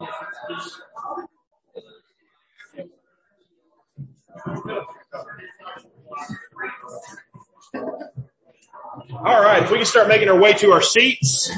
All right, if we can start making our way to our seats.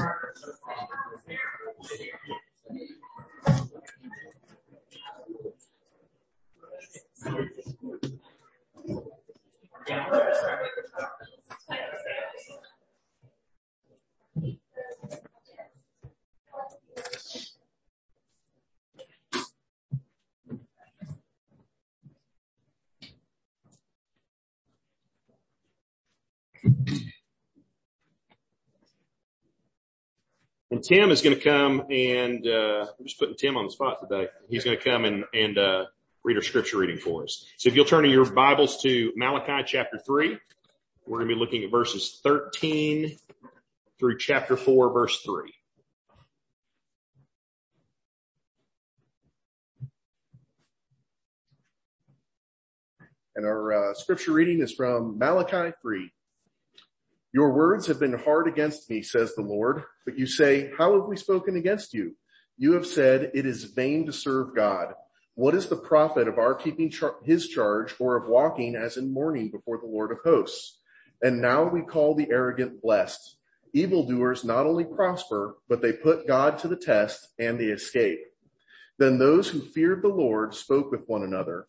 Tim is going to come and, uh, I'm just putting Tim on the spot today. He's going to come and, and, uh, read our scripture reading for us. So if you'll turn your Bibles to Malachi chapter three, we're going to be looking at verses 13 through chapter four, verse three. And our uh, scripture reading is from Malachi 3. Your words have been hard against me, says the Lord, but you say, how have we spoken against you? You have said it is vain to serve God. What is the profit of our keeping char- his charge or of walking as in mourning before the Lord of hosts? And now we call the arrogant blessed. Evildoers not only prosper, but they put God to the test and they escape. Then those who feared the Lord spoke with one another.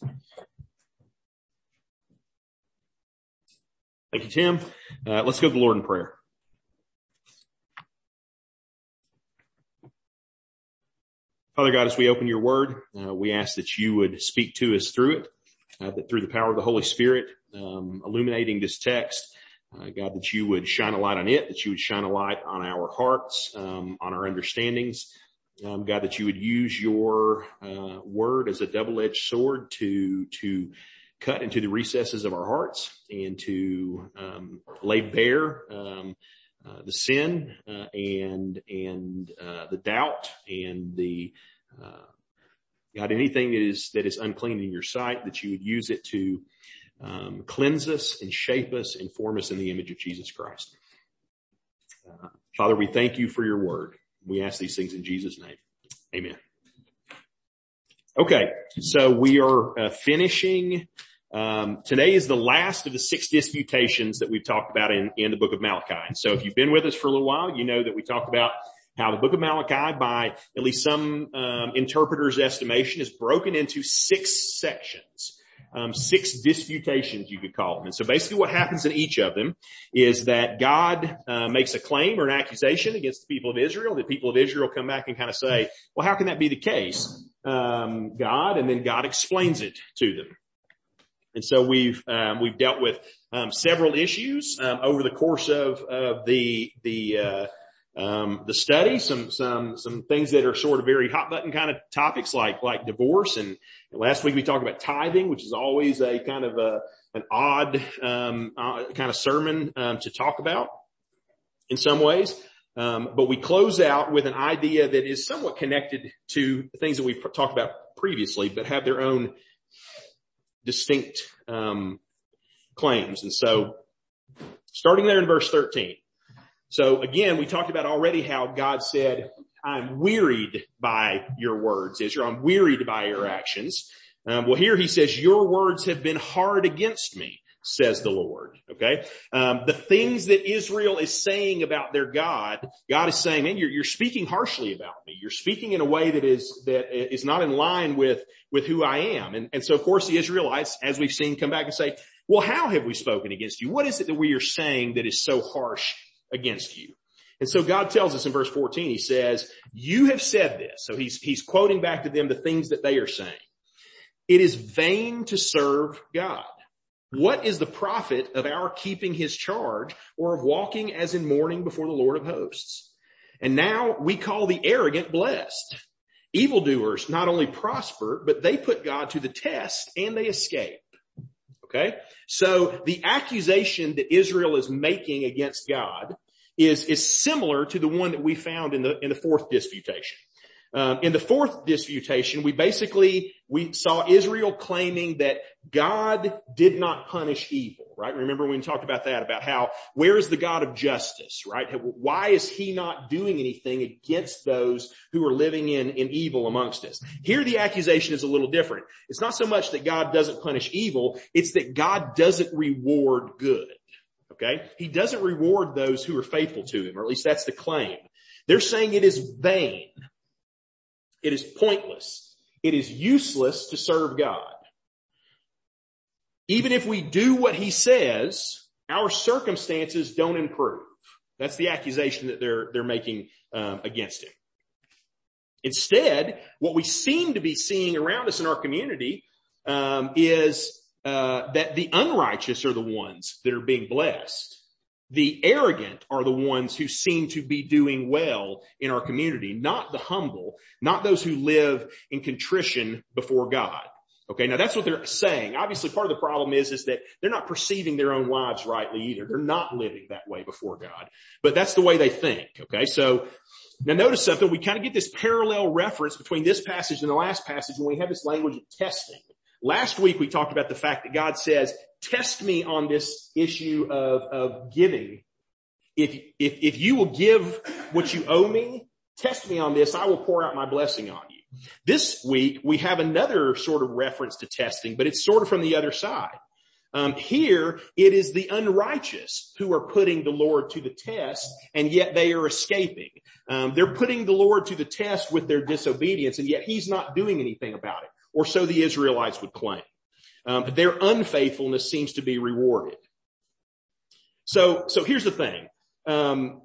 Thank you, Tim. Uh, let's go to the Lord in prayer. Father God, as we open your word, uh, we ask that you would speak to us through it, uh, that through the power of the Holy Spirit, um, illuminating this text, uh, God, that you would shine a light on it, that you would shine a light on our hearts, um, on our understandings. Um, God, that you would use your uh, word as a double-edged sword to to cut into the recesses of our hearts and to um, lay bare um, uh, the sin uh, and and uh, the doubt and the uh, God anything that is that is unclean in your sight that you would use it to um, cleanse us and shape us and form us in the image of Jesus Christ. Uh, Father, we thank you for your word. We ask these things in Jesus' name. Amen. Okay, so we are uh, finishing. Um, today is the last of the six disputations that we've talked about in, in the book of Malachi. And so if you've been with us for a little while, you know that we talked about how the book of Malachi, by at least some um, interpreters' estimation, is broken into six sections. Um, six disputations, you could call them. And so basically what happens in each of them is that God uh, makes a claim or an accusation against the people of Israel. The people of Israel come back and kind of say, well, how can that be the case? Um, God, and then God explains it to them. And so we've um, we've dealt with um, several issues um, over the course of of the the uh, um, the study. Some some some things that are sort of very hot button kind of topics like like divorce. And last week we talked about tithing, which is always a kind of a an odd um, uh, kind of sermon um, to talk about in some ways. but we close out with an idea that is somewhat connected to things that we've talked about previously, but have their own distinct um, claims. And so starting there in verse 13. So again, we talked about already how God said, I'm wearied by your words, Israel. I'm wearied by your actions. Um, well, here he says, your words have been hard against me, says the Lord. Okay. Um, the things that Israel is saying about their God, God is saying, man, you're, you're speaking harshly about me. You're speaking in a way that is, that is not in line with, with who I am. And, and so of course the Israelites, as we've seen, come back and say, well, how have we spoken against you? What is it that we are saying that is so harsh against you? And so God tells us in verse 14, he says, you have said this. So he's, he's quoting back to them the things that they are saying. It is vain to serve God. What is the profit of our keeping his charge or of walking as in mourning before the Lord of hosts? And now we call the arrogant blessed. Evildoers not only prosper, but they put God to the test and they escape. Okay. So the accusation that Israel is making against God is, is similar to the one that we found in the, in the fourth disputation. Um, in the fourth disputation, we basically, we saw Israel claiming that God did not punish evil, right? Remember when we talked about that, about how, where is the God of justice, right? Why is he not doing anything against those who are living in, in evil amongst us? Here the accusation is a little different. It's not so much that God doesn't punish evil, it's that God doesn't reward good. Okay. He doesn't reward those who are faithful to him, or at least that's the claim. They're saying it is vain it is pointless. It is useless to serve God. Even if we do what he says, our circumstances don't improve. That's the accusation that they're, they're making um, against him. Instead, what we seem to be seeing around us in our community um, is uh, that the unrighteous are the ones that are being blessed. The arrogant are the ones who seem to be doing well in our community, not the humble, not those who live in contrition before God. Okay, now that's what they're saying. Obviously part of the problem is, is that they're not perceiving their own lives rightly either. They're not living that way before God, but that's the way they think. Okay, so now notice something. We kind of get this parallel reference between this passage and the last passage when we have this language of testing. Last week we talked about the fact that God says, test me on this issue of, of giving. If, if, if you will give what you owe me, test me on this, I will pour out my blessing on you. This week we have another sort of reference to testing, but it's sort of from the other side. Um, here it is the unrighteous who are putting the Lord to the test, and yet they are escaping. Um, they're putting the Lord to the test with their disobedience, and yet He's not doing anything about it, or so the Israelites would claim. Um, their unfaithfulness seems to be rewarded. So, so here's the thing. Um,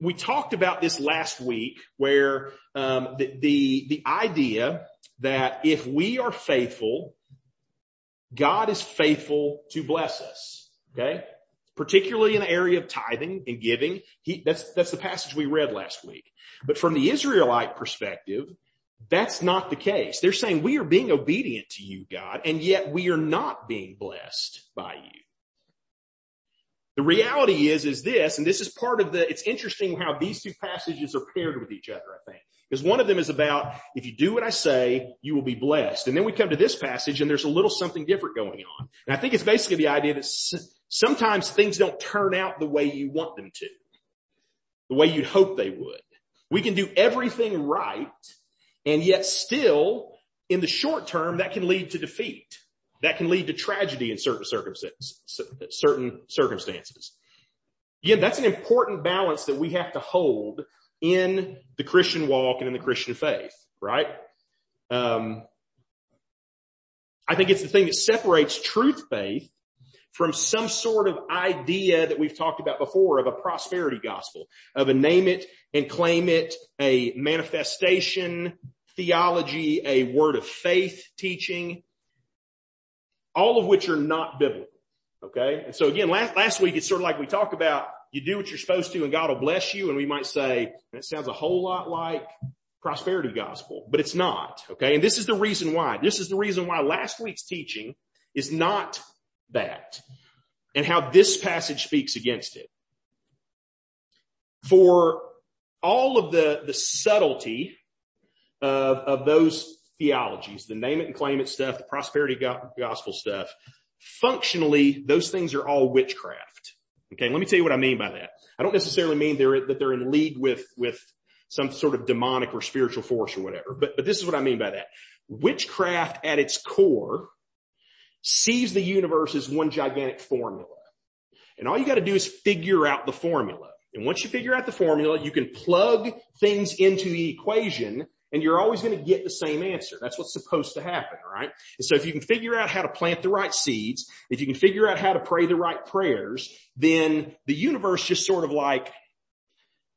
we talked about this last week where um, the, the, the idea that if we are faithful, God is faithful to bless us. Okay, particularly in the area of tithing and giving. He, that's that's the passage we read last week. But from the Israelite perspective, that's not the case. They're saying we are being obedient to you, God, and yet we are not being blessed by you. The reality is, is this, and this is part of the, it's interesting how these two passages are paired with each other, I think. Because one of them is about, if you do what I say, you will be blessed. And then we come to this passage and there's a little something different going on. And I think it's basically the idea that sometimes things don't turn out the way you want them to. The way you'd hope they would. We can do everything right and yet still, in the short term, that can lead to defeat. That can lead to tragedy in certain circumstances, certain circumstances. Again, that's an important balance that we have to hold in the Christian walk and in the Christian faith, right? Um, I think it's the thing that separates truth faith from some sort of idea that we've talked about before of a prosperity gospel, of a name it and claim it, a manifestation theology, a word of faith teaching, all of which are not biblical. Okay. And so again, last, last week, it's sort of like we talk about you do what you're supposed to and God will bless you. And we might say, that sounds a whole lot like prosperity gospel, but it's not. Okay. And this is the reason why. This is the reason why last week's teaching is not that and how this passage speaks against it. For all of the, the subtlety of, of those theologies, the name it and claim it stuff, the prosperity gospel stuff, functionally, those things are all witchcraft. Okay. Let me tell you what I mean by that. I don't necessarily mean they're, that they're in league with, with some sort of demonic or spiritual force or whatever, but, but this is what I mean by that. Witchcraft at its core sees the universe as one gigantic formula. And all you got to do is figure out the formula. And once you figure out the formula, you can plug things into the equation and you're always going to get the same answer. That's what's supposed to happen, right? And so if you can figure out how to plant the right seeds, if you can figure out how to pray the right prayers, then the universe just sort of like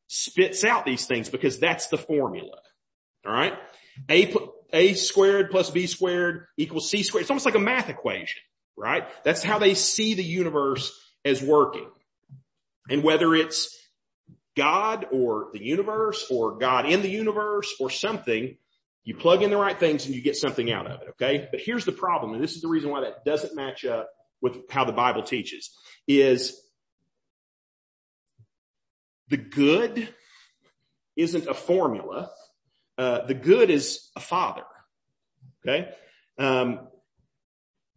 spits out these things because that's the formula. All right. A, a squared plus B squared equals C squared. It's almost like a math equation, right? That's how they see the universe as working. And whether it's God or the universe or God in the universe or something, you plug in the right things and you get something out of it. Okay. But here's the problem. And this is the reason why that doesn't match up with how the Bible teaches is the good isn't a formula. Uh, the good is a father. Okay. Um,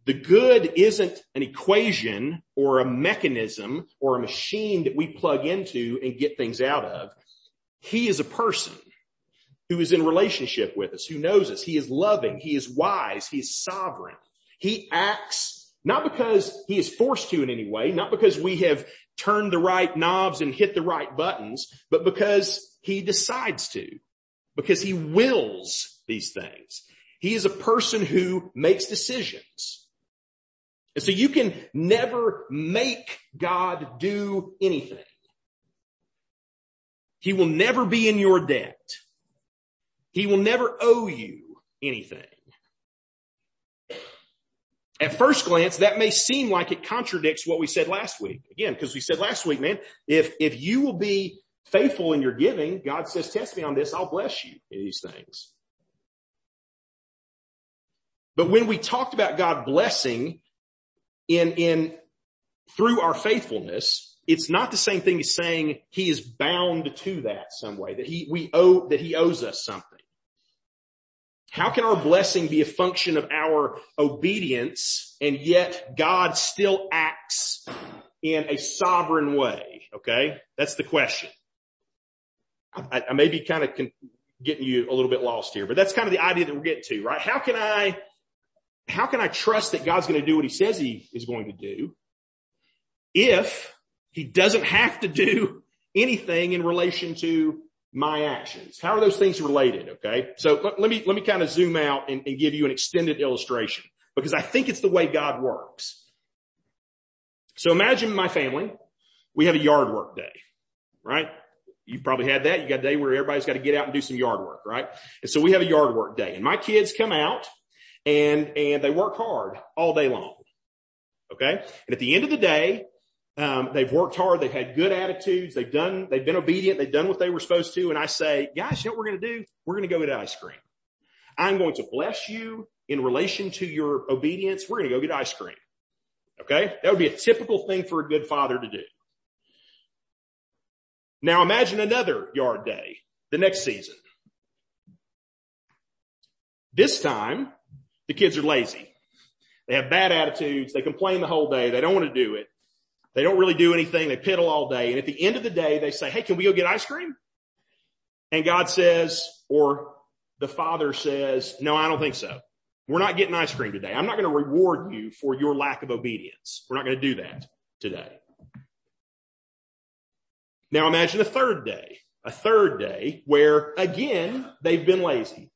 the good isn't an equation or a mechanism or a machine that we plug into and get things out of. He is a person who is in relationship with us, who knows us. He is loving. He is wise. He is sovereign. He acts not because he is forced to in any way, not because we have turned the right knobs and hit the right buttons, but because he decides to, because he wills these things. He is a person who makes decisions. And so you can never make God do anything. He will never be in your debt. He will never owe you anything. At first glance, that may seem like it contradicts what we said last week. Again, because we said last week, man, if, if you will be faithful in your giving, God says, test me on this, I'll bless you in these things. But when we talked about God blessing in, in, through our faithfulness, it's not the same thing as saying he is bound to that some way, that he, we owe, that he owes us something. How can our blessing be a function of our obedience and yet God still acts in a sovereign way? Okay. That's the question. I, I may be kind of con- getting you a little bit lost here, but that's kind of the idea that we're getting to, right? How can I, how can I trust that God's going to do what he says he is going to do if he doesn't have to do anything in relation to my actions. How are those things related? Okay. So let, let me, let me kind of zoom out and, and give you an extended illustration because I think it's the way God works. So imagine my family. We have a yard work day, right? You probably had that. You got a day where everybody's got to get out and do some yard work, right? And so we have a yard work day and my kids come out and, and they work hard all day long. Okay. And at the end of the day, um, they've worked hard. They've had good attitudes. They've done, they've been obedient. They've done what they were supposed to. And I say, guys, you know what we're going to do? We're going to go get ice cream. I'm going to bless you in relation to your obedience. We're going to go get ice cream. Okay. That would be a typical thing for a good father to do. Now imagine another yard day the next season. This time the kids are lazy. They have bad attitudes. They complain the whole day. They don't want to do it. They don't really do anything. They piddle all day. And at the end of the day, they say, Hey, can we go get ice cream? And God says, or the father says, no, I don't think so. We're not getting ice cream today. I'm not going to reward you for your lack of obedience. We're not going to do that today. Now imagine a third day, a third day where again, they've been lazy.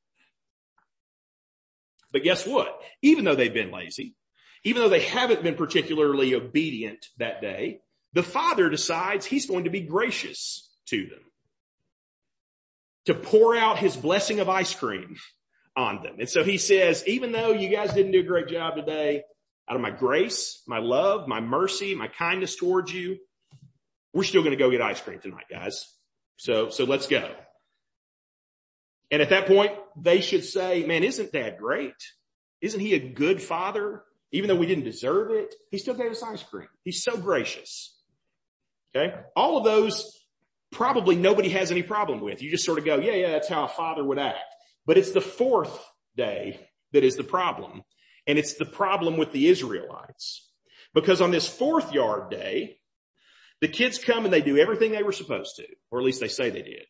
But guess what? Even though they've been lazy, even though they haven't been particularly obedient that day, the father decides he's going to be gracious to them. To pour out his blessing of ice cream on them. And so he says, even though you guys didn't do a great job today, out of my grace, my love, my mercy, my kindness towards you, we're still going to go get ice cream tonight, guys. So, so let's go. And at that point, they should say, man, isn't dad great? Isn't he a good father? Even though we didn't deserve it, he still gave us ice cream. He's so gracious. Okay. All of those probably nobody has any problem with. You just sort of go, yeah, yeah, that's how a father would act. But it's the fourth day that is the problem. And it's the problem with the Israelites. Because on this fourth yard day, the kids come and they do everything they were supposed to, or at least they say they did.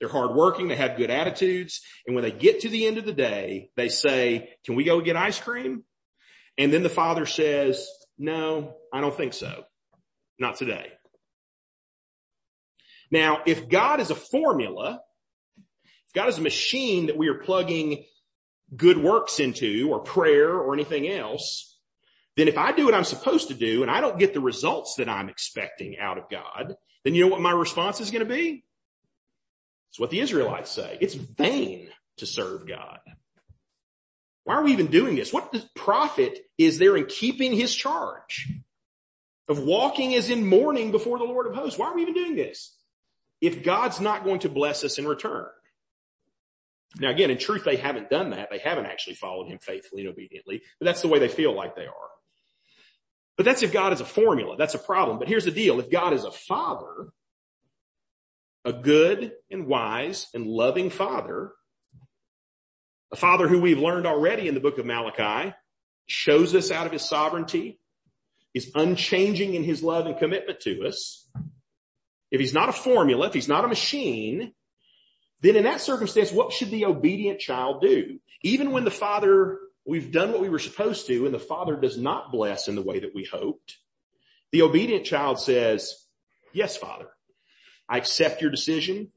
They're hardworking. They have good attitudes. And when they get to the end of the day, they say, can we go get ice cream? And then the father says, no, I don't think so. Not today. Now, if God is a formula, if God is a machine that we are plugging good works into or prayer or anything else, then if I do what I'm supposed to do and I don't get the results that I'm expecting out of God, then you know what my response is going to be? It's what the Israelites say. It's vain to serve God. Why are we even doing this? What profit is there in keeping his charge? Of walking as in mourning before the Lord of hosts. Why are we even doing this? If God's not going to bless us in return. Now again, in truth, they haven't done that. They haven't actually followed him faithfully and obediently, but that's the way they feel like they are. But that's if God is a formula. That's a problem. But here's the deal. If God is a father, a good and wise and loving father, a father who we've learned already in the book of Malachi shows us out of his sovereignty, is unchanging in his love and commitment to us. If he's not a formula, if he's not a machine, then in that circumstance, what should the obedient child do? Even when the father, we've done what we were supposed to and the father does not bless in the way that we hoped, the obedient child says, yes, father, I accept your decision.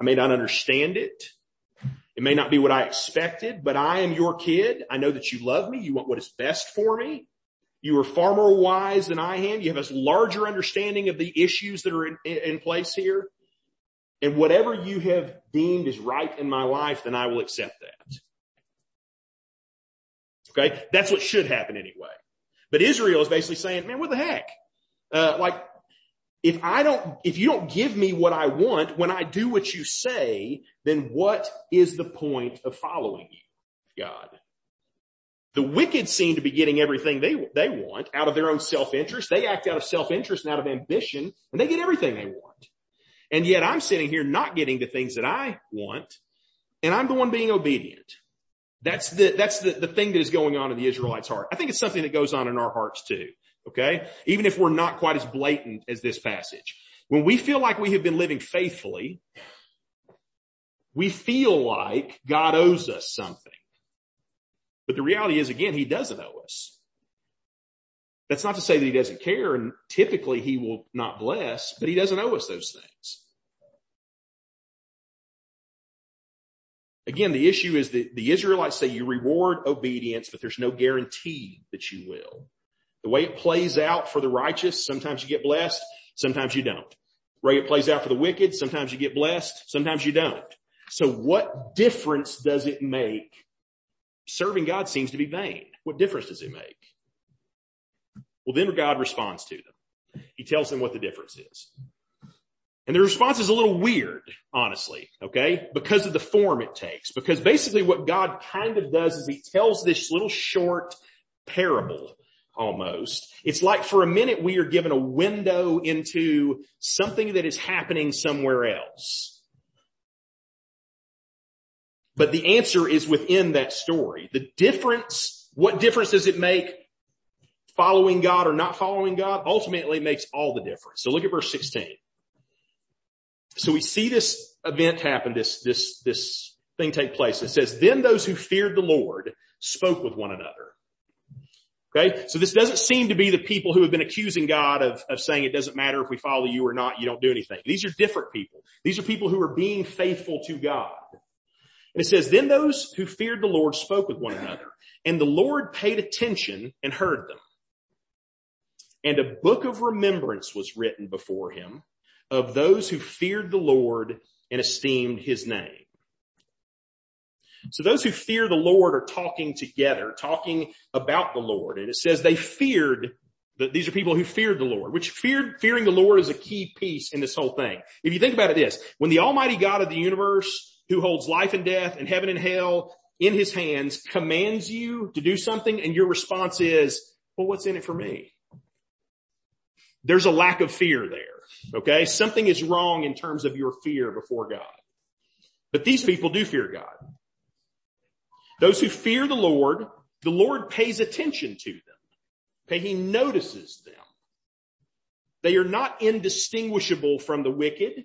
I may not understand it. It may not be what I expected, but I am your kid. I know that you love me. You want what is best for me. You are far more wise than I am. You have a larger understanding of the issues that are in, in place here. And whatever you have deemed is right in my life, then I will accept that. Okay. That's what should happen anyway. But Israel is basically saying, man, what the heck? Uh, like if I don't, if you don't give me what I want when I do what you say, then what is the point of following you, God? The wicked seem to be getting everything they, they want out of their own self-interest. They act out of self-interest and out of ambition and they get everything they want. And yet I'm sitting here not getting the things that I want and I'm the one being obedient. That's the, that's the, the thing that is going on in the Israelites' heart. I think it's something that goes on in our hearts too. Okay. Even if we're not quite as blatant as this passage. When we feel like we have been living faithfully, we feel like God owes us something. But the reality is again, he doesn't owe us. That's not to say that he doesn't care and typically he will not bless, but he doesn't owe us those things. Again, the issue is that the Israelites say you reward obedience, but there's no guarantee that you will. The way it plays out for the righteous, sometimes you get blessed, sometimes you don't. The way it plays out for the wicked, sometimes you get blessed, sometimes you don't. So what difference does it make? Serving God seems to be vain. What difference does it make? Well, then God responds to them. He tells them what the difference is. And the response is a little weird, honestly, okay? Because of the form it takes. Because basically what God kind of does is he tells this little short parable almost. It's like for a minute we are given a window into something that is happening somewhere else. But the answer is within that story. The difference, what difference does it make following God or not following God? Ultimately makes all the difference. So look at verse 16. So we see this event happen, this, this, this thing take place. It says, then those who feared the Lord spoke with one another. Okay. So this doesn't seem to be the people who have been accusing God of, of saying it doesn't matter if we follow you or not, you don't do anything. These are different people. These are people who are being faithful to God. And it says, then those who feared the Lord spoke with one another and the Lord paid attention and heard them. And a book of remembrance was written before him of those who feared the Lord and esteemed his name. So those who fear the Lord are talking together, talking about the Lord. And it says they feared that these are people who feared the Lord, which feared, fearing the Lord is a key piece in this whole thing. If you think about it this, when the Almighty God of the universe who holds life and death and heaven and hell in his hands commands you to do something and your response is, well, what's in it for me? There's a lack of fear there. Okay. Something is wrong in terms of your fear before God. But these people do fear God. Those who fear the Lord, the Lord pays attention to them. Okay. He notices them. They are not indistinguishable from the wicked.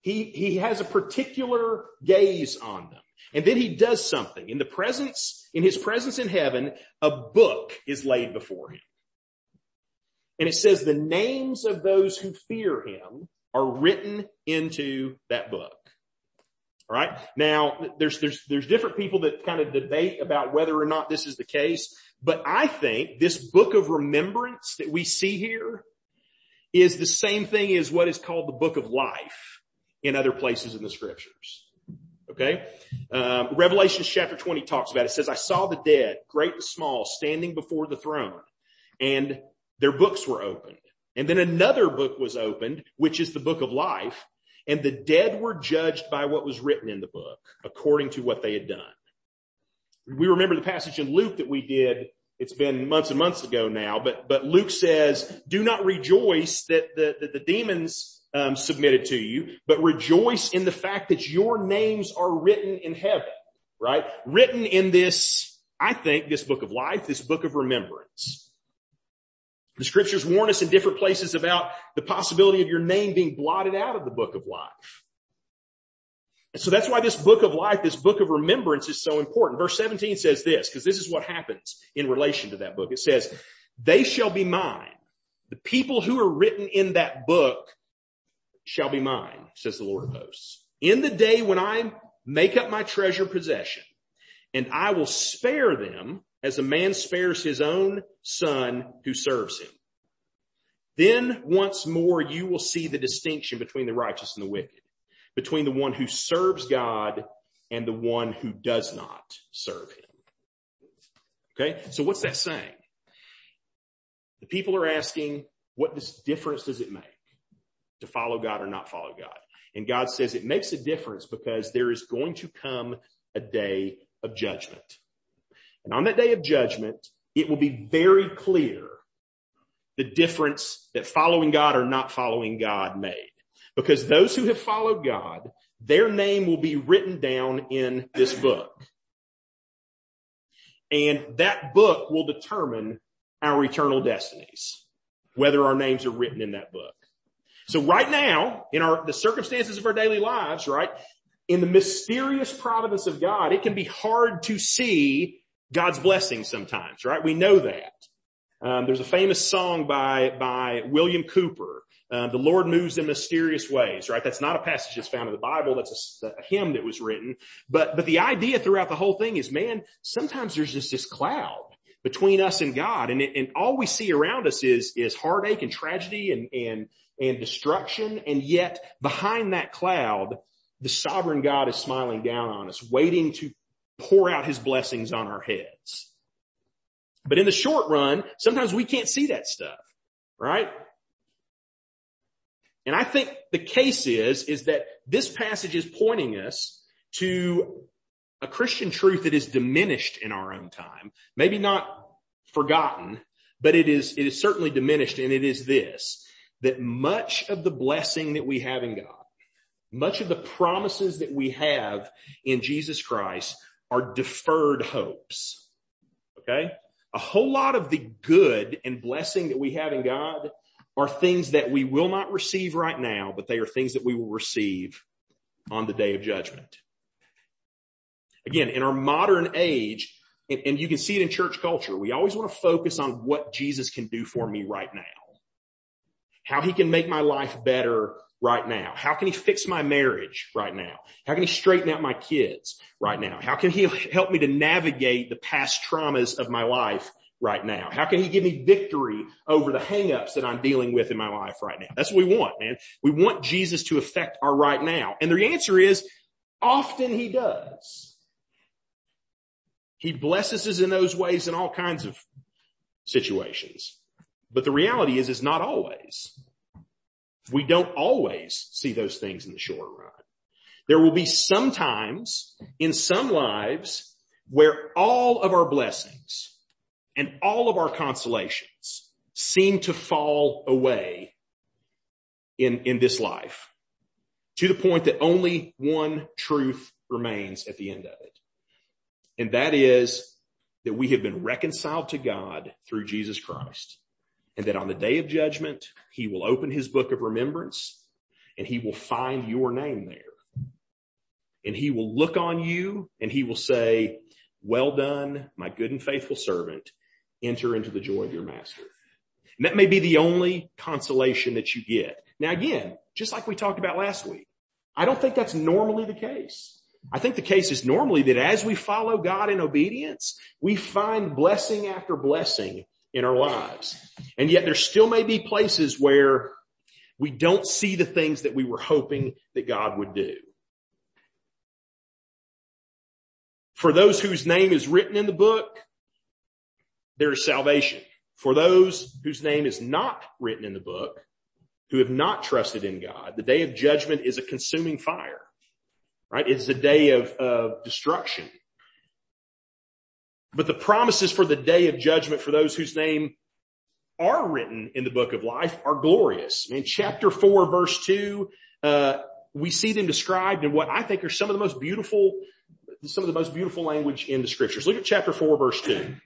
He, he has a particular gaze on them. And then he does something. In the presence, in his presence in heaven, a book is laid before him. And it says the names of those who fear him are written into that book. All right. Now there's, there's, there's different people that kind of debate about whether or not this is the case, but I think this book of remembrance that we see here is the same thing as what is called the book of life in other places in the scriptures. Okay. Um, Revelation chapter 20 talks about it. it says, I saw the dead, great and small, standing before the throne and their books were opened. And then another book was opened, which is the book of life. And the dead were judged by what was written in the book according to what they had done. We remember the passage in Luke that we did. It's been months and months ago now, but, but Luke says, do not rejoice that the, that the demons um, submitted to you, but rejoice in the fact that your names are written in heaven, right? Written in this, I think, this book of life, this book of remembrance. The scriptures warn us in different places about the possibility of your name being blotted out of the book of life. And so that's why this book of life, this book of remembrance is so important. Verse 17 says this, because this is what happens in relation to that book. It says, they shall be mine. The people who are written in that book shall be mine, says the Lord of hosts. In the day when I make up my treasure possession and I will spare them as a man spares his own son who serves him. Then once more you will see the distinction between the righteous and the wicked, between the one who serves God and the one who does not serve him. Okay. So what's that saying? The people are asking, what difference does it make to follow God or not follow God? And God says it makes a difference because there is going to come a day of judgment. And on that day of judgment, it will be very clear the difference that following God or not following God made. Because those who have followed God, their name will be written down in this book. And that book will determine our eternal destinies, whether our names are written in that book. So right now, in our, the circumstances of our daily lives, right, in the mysterious providence of God, it can be hard to see God's blessings sometimes, right? We know that. Um, there's a famous song by by William Cowper. Uh, the Lord moves in mysterious ways, right? That's not a passage that's found in the Bible. That's a, a, hymn that was written. But but the idea throughout the whole thing is, man, sometimes there's just this cloud between us and God, and and all we see around us is is heartache and tragedy and and and destruction, and yet behind that cloud, the sovereign God is smiling down on us, waiting to pour out his blessings on our heads. But in the short run, sometimes we can't see that stuff, right? And I think the case is, is that this passage is pointing us to a Christian truth that is diminished in our own time. Maybe not forgotten, but it is, it is certainly diminished and it is this, that much of the blessing that we have in God, much of the promises that we have in Jesus Christ are deferred hopes. Okay. A whole lot of the good and blessing that we have in God are things that we will not receive right now, but they are things that we will receive on the day of judgment. Again, in our modern age, and, and you can see it in church culture, we always want to focus on what Jesus can do for me right now. How he can make my life better right now? How can he fix my marriage right now? How can he straighten out my kids right now? How can he help me to navigate the past traumas of my life right now? How can he give me victory over the hangups that I'm dealing with in my life right now? That's what we want, man. We want Jesus to affect our right now. And the answer is often he does. He blesses us in those ways in all kinds of situations. But the reality is, is not always. We don't always see those things in the short run. There will be some times in some lives where all of our blessings and all of our consolations seem to fall away in, in this life to the point that only one truth remains at the end of it. And that is that we have been reconciled to God through Jesus Christ and that on the day of judgment, he will open his book of remembrance and he will find your name there. and he will look on you and he will say, well done, my good and faithful servant. Enter into the joy of your master. And that may be the only consolation that you get. Now again, just like we talked about last week, I don't think that's normally the case. I think the case is normally that as we follow God in obedience, we find blessing after blessing in our lives. And yet there still may be places where we don't see the things that we were hoping that God would do. For those whose name is written in the book, there is salvation. For those whose name is not written in the book, who have not trusted in God, the day of judgment is a consuming fire, right? It's a day of, of destruction. But the promises for the day of judgment for those whose name are written in the book of life are glorious. In chapter four, verse two, uh, we see them described in what I think are some of the most beautiful, some of the most beautiful language in the scriptures. Look at chapter four, verse two.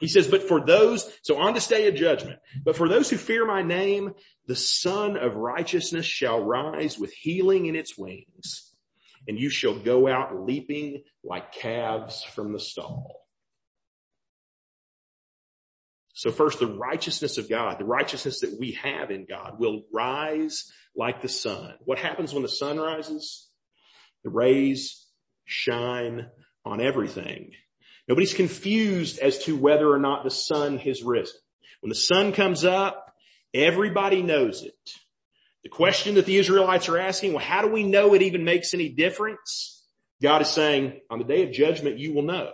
He says, but for those, so on this day of judgment, but for those who fear my name, the sun of righteousness shall rise with healing in its wings and you shall go out leaping like calves from the stall. So first, the righteousness of God, the righteousness that we have in God will rise like the sun. What happens when the sun rises? The rays shine on everything. Nobody's confused as to whether or not the sun has risen. When the sun comes up, everybody knows it. The question that the Israelites are asking, well, how do we know it even makes any difference? God is saying, on the day of judgment, you will know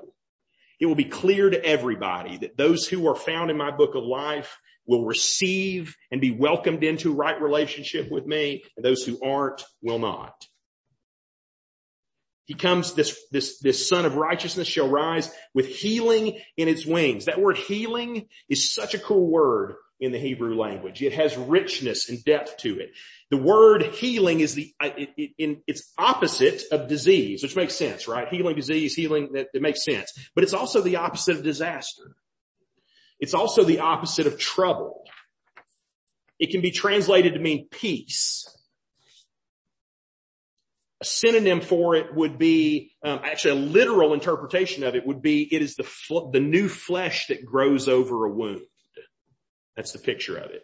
it will be clear to everybody that those who are found in my book of life will receive and be welcomed into right relationship with me and those who aren't will not. He comes, this, this, this sun of righteousness shall rise with healing in its wings. That word healing is such a cool word in the Hebrew language. It has richness and depth to it. The word healing is the, it, it, in, it's opposite of disease, which makes sense, right? Healing disease, healing, that, that makes sense. But it's also the opposite of disaster. It's also the opposite of trouble. It can be translated to mean peace. A synonym for it would be, um, actually a literal interpretation of it would be, it is the, fl- the new flesh that grows over a wound. That's the picture of it.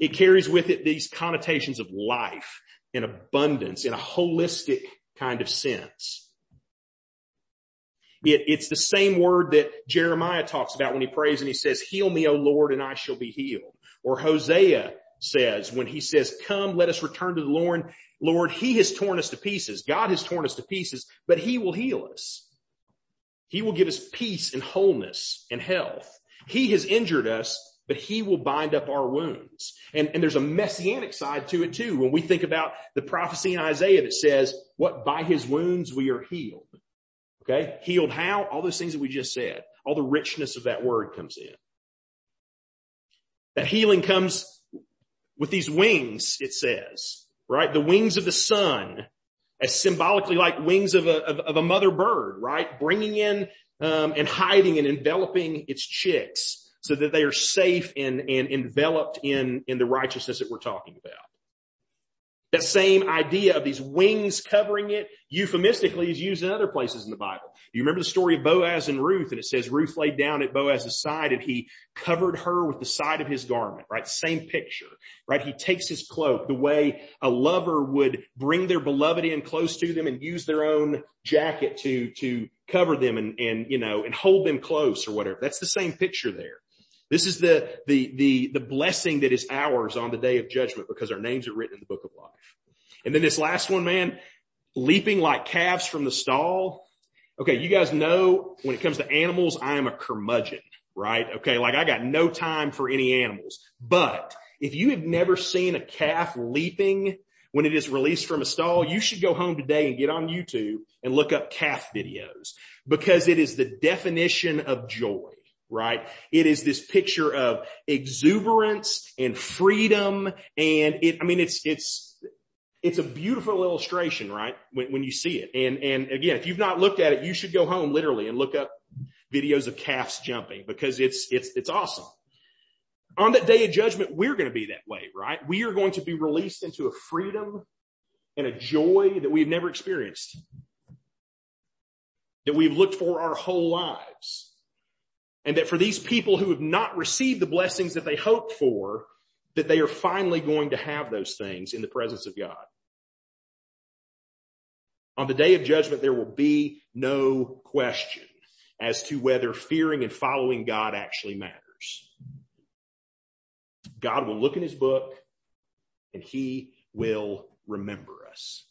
It carries with it these connotations of life and abundance in a holistic kind of sense. It, it's the same word that Jeremiah talks about when he prays and he says, heal me, O Lord, and I shall be healed. Or Hosea says when he says, come, let us return to the Lord. Lord, he has torn us to pieces. God has torn us to pieces, but he will heal us. He will give us peace and wholeness and health. He has injured us, but he will bind up our wounds. And, and there's a messianic side to it too. When we think about the prophecy in Isaiah that says, what by his wounds we are healed. Okay. Healed how? All those things that we just said. All the richness of that word comes in. That healing comes with these wings, it says, right? The wings of the sun as symbolically like wings of a, of, of a mother bird, right? Bringing in, um, and hiding and enveloping its chicks so that they are safe and, and enveloped in, in the righteousness that we're talking about. That same idea of these wings covering it euphemistically is used in other places in the Bible. You remember the story of Boaz and Ruth and it says Ruth laid down at Boaz's side and he covered her with the side of his garment, right? Same picture, right? He takes his cloak the way a lover would bring their beloved in close to them and use their own jacket to, to cover them and, and, you know, and hold them close or whatever. That's the same picture there. This is the, the, the, the blessing that is ours on the day of judgment because our names are written in the book of life. And then this last one, man, leaping like calves from the stall. Okay. You guys know when it comes to animals, I am a curmudgeon, right? Okay. Like I got no time for any animals, but if you have never seen a calf leaping when it is released from a stall, you should go home today and get on YouTube and look up calf videos because it is the definition of joy right? It is this picture of exuberance and freedom. And it, I mean, it's, it's, it's a beautiful illustration, right? When, when you see it. And, and again, if you've not looked at it, you should go home literally and look up videos of calves jumping because it's, it's, it's awesome. On that day of judgment, we're going to be that way, right? We are going to be released into a freedom and a joy that we've never experienced, that we've looked for our whole lives. And that for these people who have not received the blessings that they hoped for, that they are finally going to have those things in the presence of God. On the day of judgment, there will be no question as to whether fearing and following God actually matters. God will look in his book and he will remember us.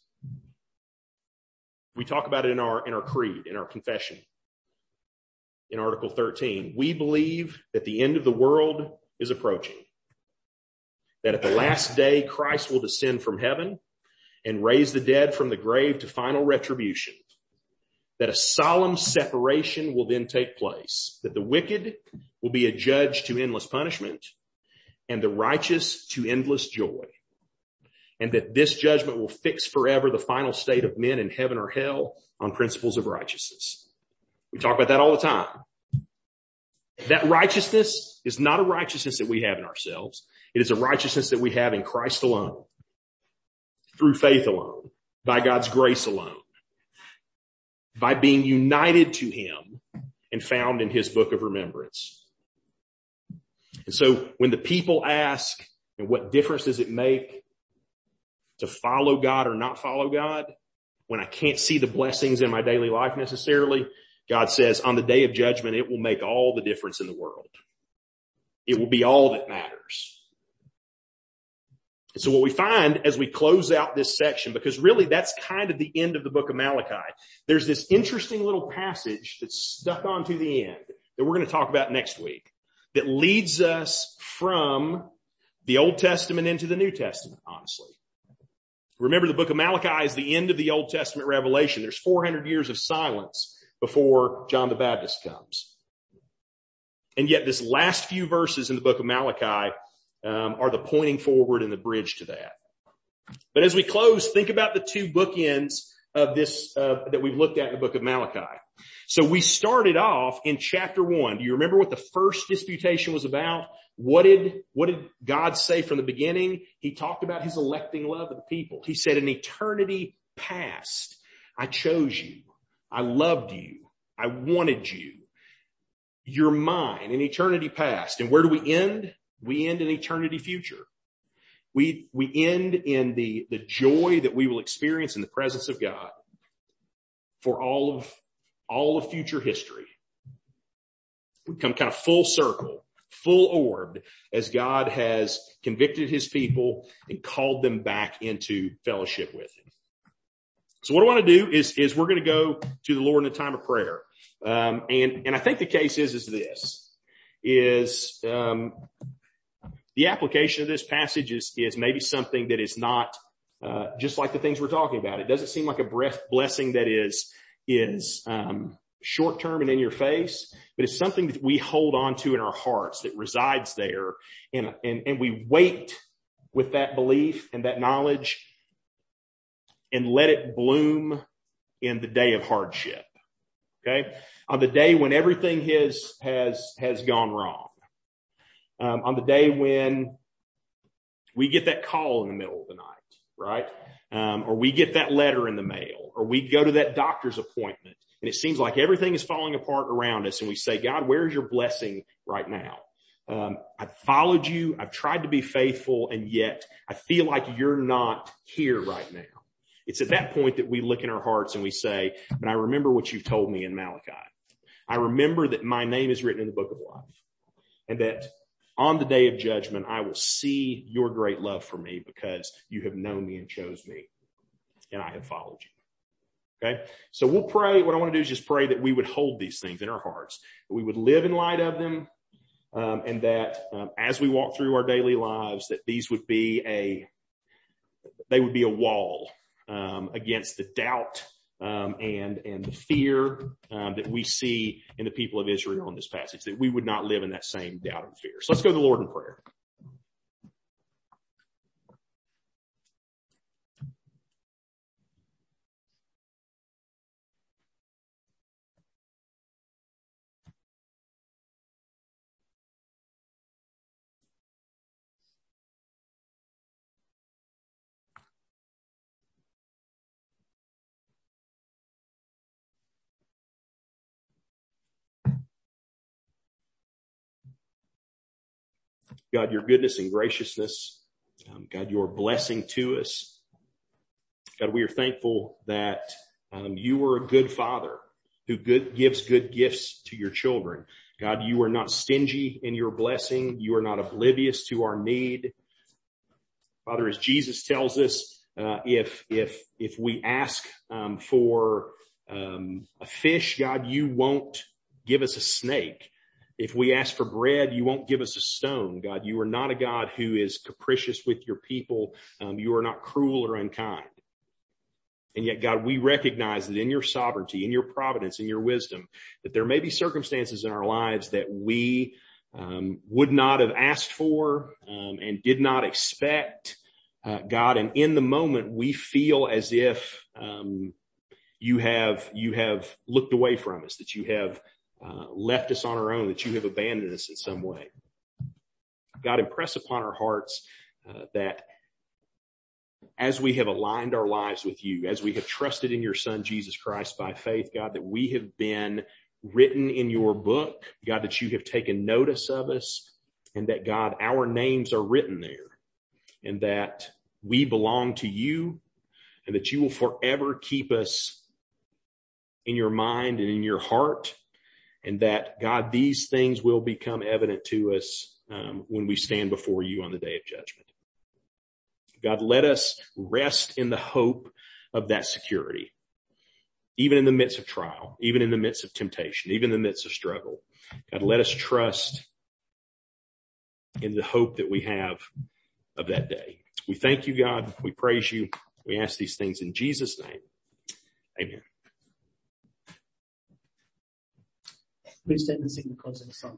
We talk about it in our, in our creed, in our confession, in article 13. We believe that the end of the world is approaching. That at the last day, Christ will descend from heaven and raise the dead from the grave to final retribution. That a solemn separation will then take place. That the wicked will be adjudged to endless punishment and the righteous to endless joy and that this judgment will fix forever the final state of men in heaven or hell on principles of righteousness. We talk about that all the time. That righteousness is not a righteousness that we have in ourselves. It is a righteousness that we have in Christ alone, through faith alone, by God's grace alone, by being united to him and found in his book of remembrance. And so when the people ask, and what difference does it make to follow God or not follow God, when I can't see the blessings in my daily life necessarily, God says on the day of judgment, it will make all the difference in the world. It will be all that matters. And so what we find as we close out this section, because really that's kind of the end of the book of Malachi, there's this interesting little passage that's stuck onto the end that we're going to talk about next week that leads us from the Old Testament into the New Testament, honestly. Remember the book of Malachi is the end of the Old Testament revelation. There's 400 years of silence before John the Baptist comes. And yet this last few verses in the book of Malachi um, are the pointing forward and the bridge to that. But as we close, think about the two bookends of this uh, that we've looked at in the book of Malachi. So we started off in chapter one. Do you remember what the first disputation was about? What did, what did God say from the beginning? He talked about his electing love of the people. He said in eternity past, I chose you. I loved you. I wanted you. You're mine in eternity past. And where do we end? We end in eternity future. We, we end in the, the joy that we will experience in the presence of God for all of, all of future history. We come kind of full circle full orbed as God has convicted his people and called them back into fellowship with him. So what I want to do is, is we're going to go to the Lord in a time of prayer. Um, and, and I think the case is, is this, is, um, the application of this passage is, is maybe something that is not, uh, just like the things we're talking about. It doesn't seem like a breath blessing that is, is, um, short term and in your face, but it's something that we hold on to in our hearts that resides there and, and, and we wait with that belief and that knowledge and let it bloom in the day of hardship. Okay. On the day when everything has, has, has gone wrong. Um, on the day when we get that call in the middle of the night, right? Um, or we get that letter in the mail, or we go to that doctor's appointment and it seems like everything is falling apart around us and we say, God, where's your blessing right now? Um, I've followed you. I've tried to be faithful and yet I feel like you're not here right now. It's at that point that we look in our hearts and we say, but I remember what you've told me in Malachi. I remember that my name is written in the book of life and that on the day of judgment, I will see your great love for me because you have known me and chose me and I have followed you. Okay. So we'll pray. What I want to do is just pray that we would hold these things in our hearts, that we would live in light of them. Um, and that um, as we walk through our daily lives, that these would be a, they would be a wall against the doubt um, and and the fear um, that we see in the people of Israel in this passage. That we would not live in that same doubt and fear. So let's go to the Lord in prayer. God, your goodness and graciousness. Um, God, your blessing to us. God, we are thankful that um, you are a good father who good, gives good gifts to your children. God, you are not stingy in your blessing. You are not oblivious to our need. Father, as Jesus tells us, uh, if if if we ask um, for um, a fish, God, you won't give us a snake. If we ask for bread, you won't give us a stone. God, you are not a God who is capricious with your people. Um, you are not cruel or unkind. And yet, God, we recognize that in your sovereignty, in your providence, in your wisdom, that there may be circumstances in our lives that we um, would not have asked for um, and did not expect, uh, God. And in the moment, we feel as if um, you have you have looked away from us, that you have uh, left us on our own, that you have abandoned us in some way. God, impress upon our hearts uh, that as we have aligned our lives with you, as we have trusted in your son, Jesus Christ by faith, God, that we have been written in your book, God, that you have taken notice of us and that God, our names are written there and that we belong to you and that you will forever keep us in your mind and in your heart and that God, these things will become evident to us um, when we stand before you on the day of judgment. God, let us rest in the hope of that security, even in the midst of trial, even in the midst of temptation, even in the midst of struggle. God, let us trust in the hope that we have of that day. We thank you, God. We praise you. We ask these things in Jesus' name. Amen. Please stand and sing the closing song.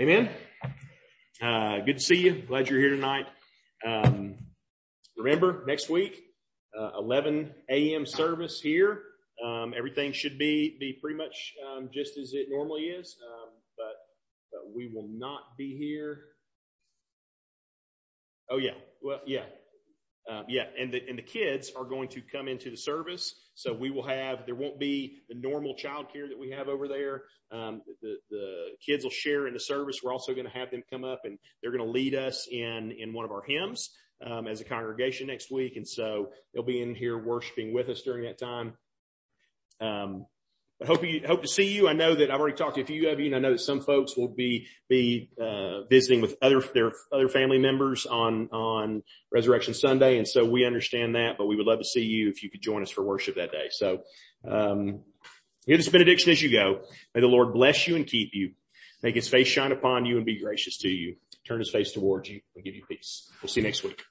Amen. Uh, good to see you. Glad you're here tonight. Um, remember next week, uh, 11 a.m. service here. Um, everything should be be pretty much um, just as it normally is, um, but but we will not be here. Oh yeah, well yeah, um, yeah, and the and the kids are going to come into the service, so we will have there won't be the normal child care that we have over there. Um, the the kids will share in the service. We're also going to have them come up and they're going to lead us in in one of our hymns um, as a congregation next week, and so they'll be in here worshiping with us during that time. Um, I hope you hope to see you. I know that I've already talked to a few of you, and I know that some folks will be be uh, visiting with other their other family members on on Resurrection Sunday, and so we understand that. But we would love to see you if you could join us for worship that day. So, um, hear this benediction as you go. May the Lord bless you and keep you. Make His face shine upon you and be gracious to you. Turn His face towards you and give you peace. We'll see you next week.